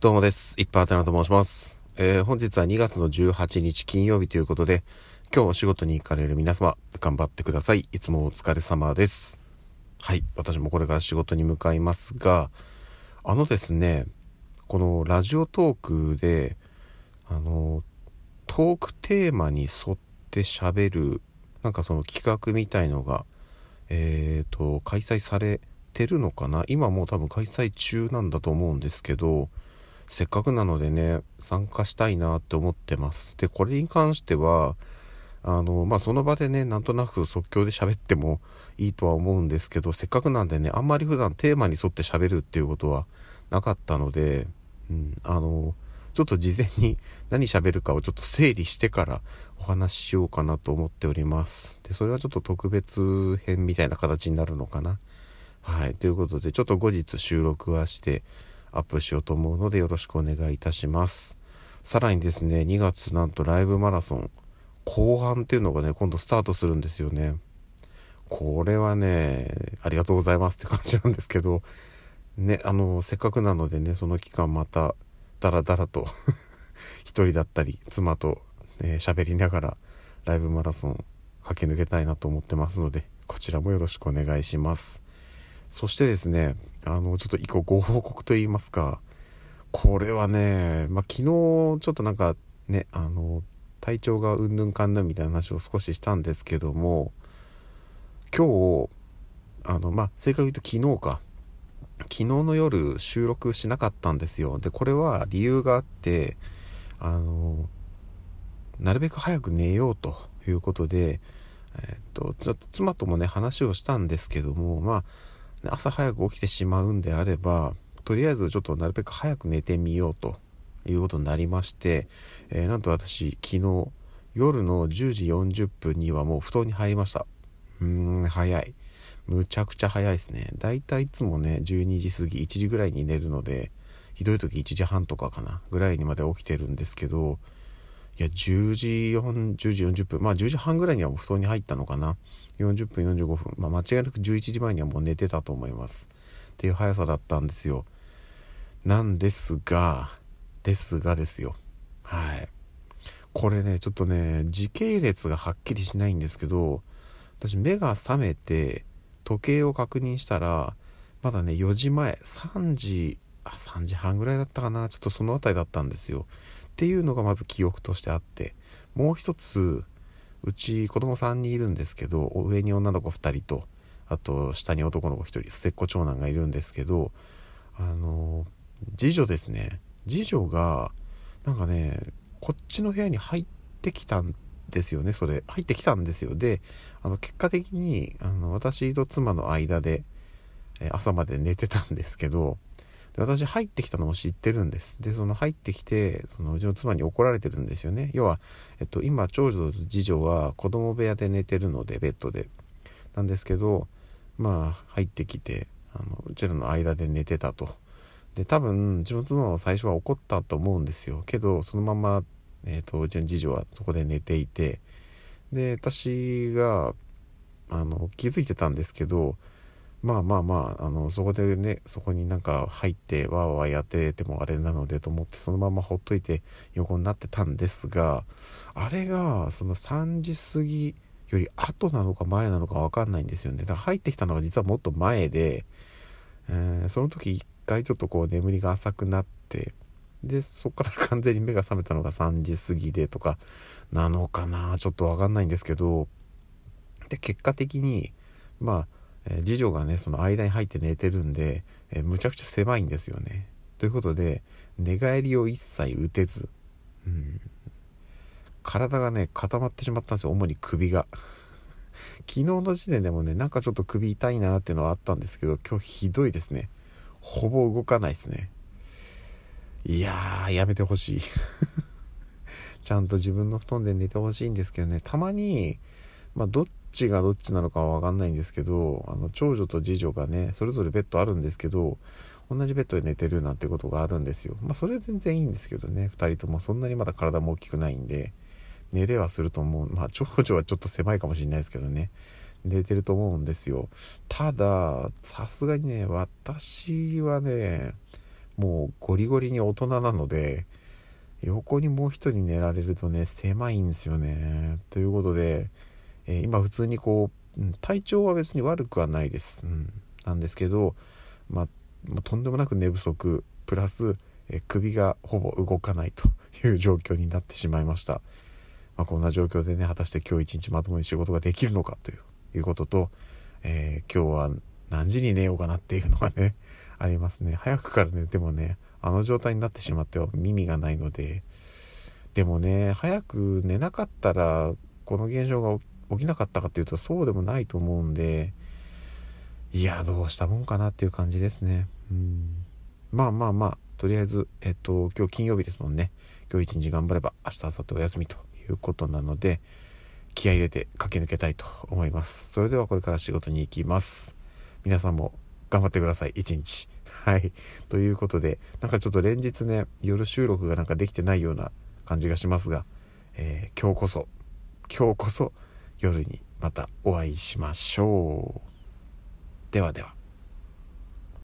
どうもです。一般宛名と申します。えー本日は2月の18日金曜日ということで、今日お仕事に行かれる皆様、頑張ってください。いつもお疲れ様です。はい。私もこれから仕事に向かいますが、あのですね、このラジオトークで、あの、トークテーマに沿って喋る、なんかその企画みたいのが、えーと、開催されてるのかな今もう多分開催中なんだと思うんですけど、せっかくなのでね、参加したいなって思ってます。で、これに関しては、あの、まあ、その場でね、なんとなく即興で喋ってもいいとは思うんですけど、せっかくなんでね、あんまり普段テーマに沿って喋るっていうことはなかったので、うん、あの、ちょっと事前に 何喋るかをちょっと整理してからお話ししようかなと思っております。で、それはちょっと特別編みたいな形になるのかな。はい。ということで、ちょっと後日収録はしてアップしようと思うのでよろしくお願いいたします。さらにですね、2月なんとライブマラソン後半っていうのがね、今度スタートするんですよね。これはね、ありがとうございますって感じなんですけど、ね、あの、せっかくなのでね、その期間また、だらだらと 一人だったり、妻とえー喋、りながら、ライブマラソン駆け抜けたいなと思ってますので、こちらもよろしくお願いします。そしてですね、あの、ちょっと一個ご報告と言いますか、これはね、まあ、昨日ちょっとなんかね、あの、体調がうんぬんかんぬんみたいな話を少ししたんですけども、今日、あの、まあ、正確に言うと昨日か、昨日の夜収録しなかったんですよ。で、これは理由があって、あの、なるべく早く寝ようということで、えっと、ちょっと妻ともね、話をしたんですけども、まあ、朝早く起きてしまうんであれば、とりあえずちょっとなるべく早く寝てみようということになりまして、えーなんと私、昨日、夜の10時40分にはもう布団に入りました。うーん、早い。むちゃくちゃ早いですね。だいたいいつもね、12時過ぎ、1時ぐらいに寝るので、ひどい時1時半とかかな、ぐらいにまで起きてるんですけど、いや、10時40時40分、まあ10時半ぐらいにはもう布団に入ったのかな。40分、45分、まあ間違いなく11時前にはもう寝てたと思います。っていう速さだったんですよ。なんですが、ですがですよ。はい。これね、ちょっとね、時系列がはっきりしないんですけど、私目が覚めて時計を確認したら、まだね、4時前、3時、あ、3時半ぐらいだったかな、ちょっとそのあたりだったんですよ。っていうのがまず記憶としてあって、もう一つ、うち子供3人いるんですけど、上に女の子2人と、あと下に男の子1人、末っ子長男がいるんですけど、あの、次女ですね。次女が、なんかね、こっちの部屋に入ってきたんですよね、それ。入ってきたんですよ。で、あの、結果的に、あの、私と妻の間で、朝まで寝てたんですけど、で私入ってきたのも知ってるんです。で、その入ってきて、そのうちの妻に怒られてるんですよね。要は、えっと、今、長女と次女は子供部屋で寝てるので、ベッドで。なんですけど、まあ、入ってきて、あの、うちらの間で寝てたと。で、多分、うちの妻は最初は怒ったと思うんですよ。けど、そのまま、えっ、と、うちの次女はそこで寝ていて、で、私が、あの、気づいてたんですけど、まあまあまあ、あの、そこでね、そこになんか入って、わーわーやっててもあれなのでと思って、そのままほっといて横になってたんですが、あれが、その3時過ぎより後なのか前なのかわかんないんですよね。だから入ってきたのが実はもっと前で、えーその時一回ちょっとこう眠りが浅くなって、で、そこから 完全に目が覚めたのが3時過ぎでとか、なのかなちょっとわかんないんですけど、で、結果的に、まあ、え次女がね、その間に入って寝てるんで、えむちゃくちゃ狭いんですよね。ということで、寝返りを一切打てず、うん、体がね、固まってしまったんですよ、主に首が。昨日の時点でもね、なんかちょっと首痛いなっていうのはあったんですけど、今日ひどいですね。ほぼ動かないですね。いやー、やめてほしい。ちゃんと自分の布団で寝てほしいんですけどね、たまに、まあ、どっちがどっちなのかはわかんないんですけど、あの、長女と次女がね、それぞれベッドあるんですけど、同じベッドで寝てるなんてことがあるんですよ。まあ、それは全然いいんですけどね、二人ともそんなにまだ体も大きくないんで、寝れはすると思う。まあ、長女はちょっと狭いかもしれないですけどね。寝てると思うんですよ。ただ、さすがにね、私はね、もうゴリゴリに大人なので横にもう一人寝られるとね狭いんですよねということで、えー、今普通にこう、うん、体調は別に悪くはないです、うん、なんですけどまあとんでもなく寝不足。プラス、えー、首がほぼ動かないという状況になってしまいました、まあ、こんな状況でね果たして今日一日まともに仕事ができるのかということと、えー、今日は何時に寝ようかなっていうのがね ありますね。早くから寝てもねあの状態になってしまっては耳がないので。でもね早く寝なかったらこの現象が起起きなかったかっていうとそうでもないと思うんでいやどうしたもんかなっていう感じですね。うん。まあまあまあとりあえずえっと今日金曜日ですもんね。今日一日頑張れば明日明後日お休みということなので気合入れて駆け抜けたいと思います。それではこれから仕事に行きます。皆さんも頑張ってください一日。はい。ということでなんかちょっと連日ね夜収録がなんかできてないような感じがしますが、えー、今日こそ今日こそ夜にまたお会いしましょう。ではでは。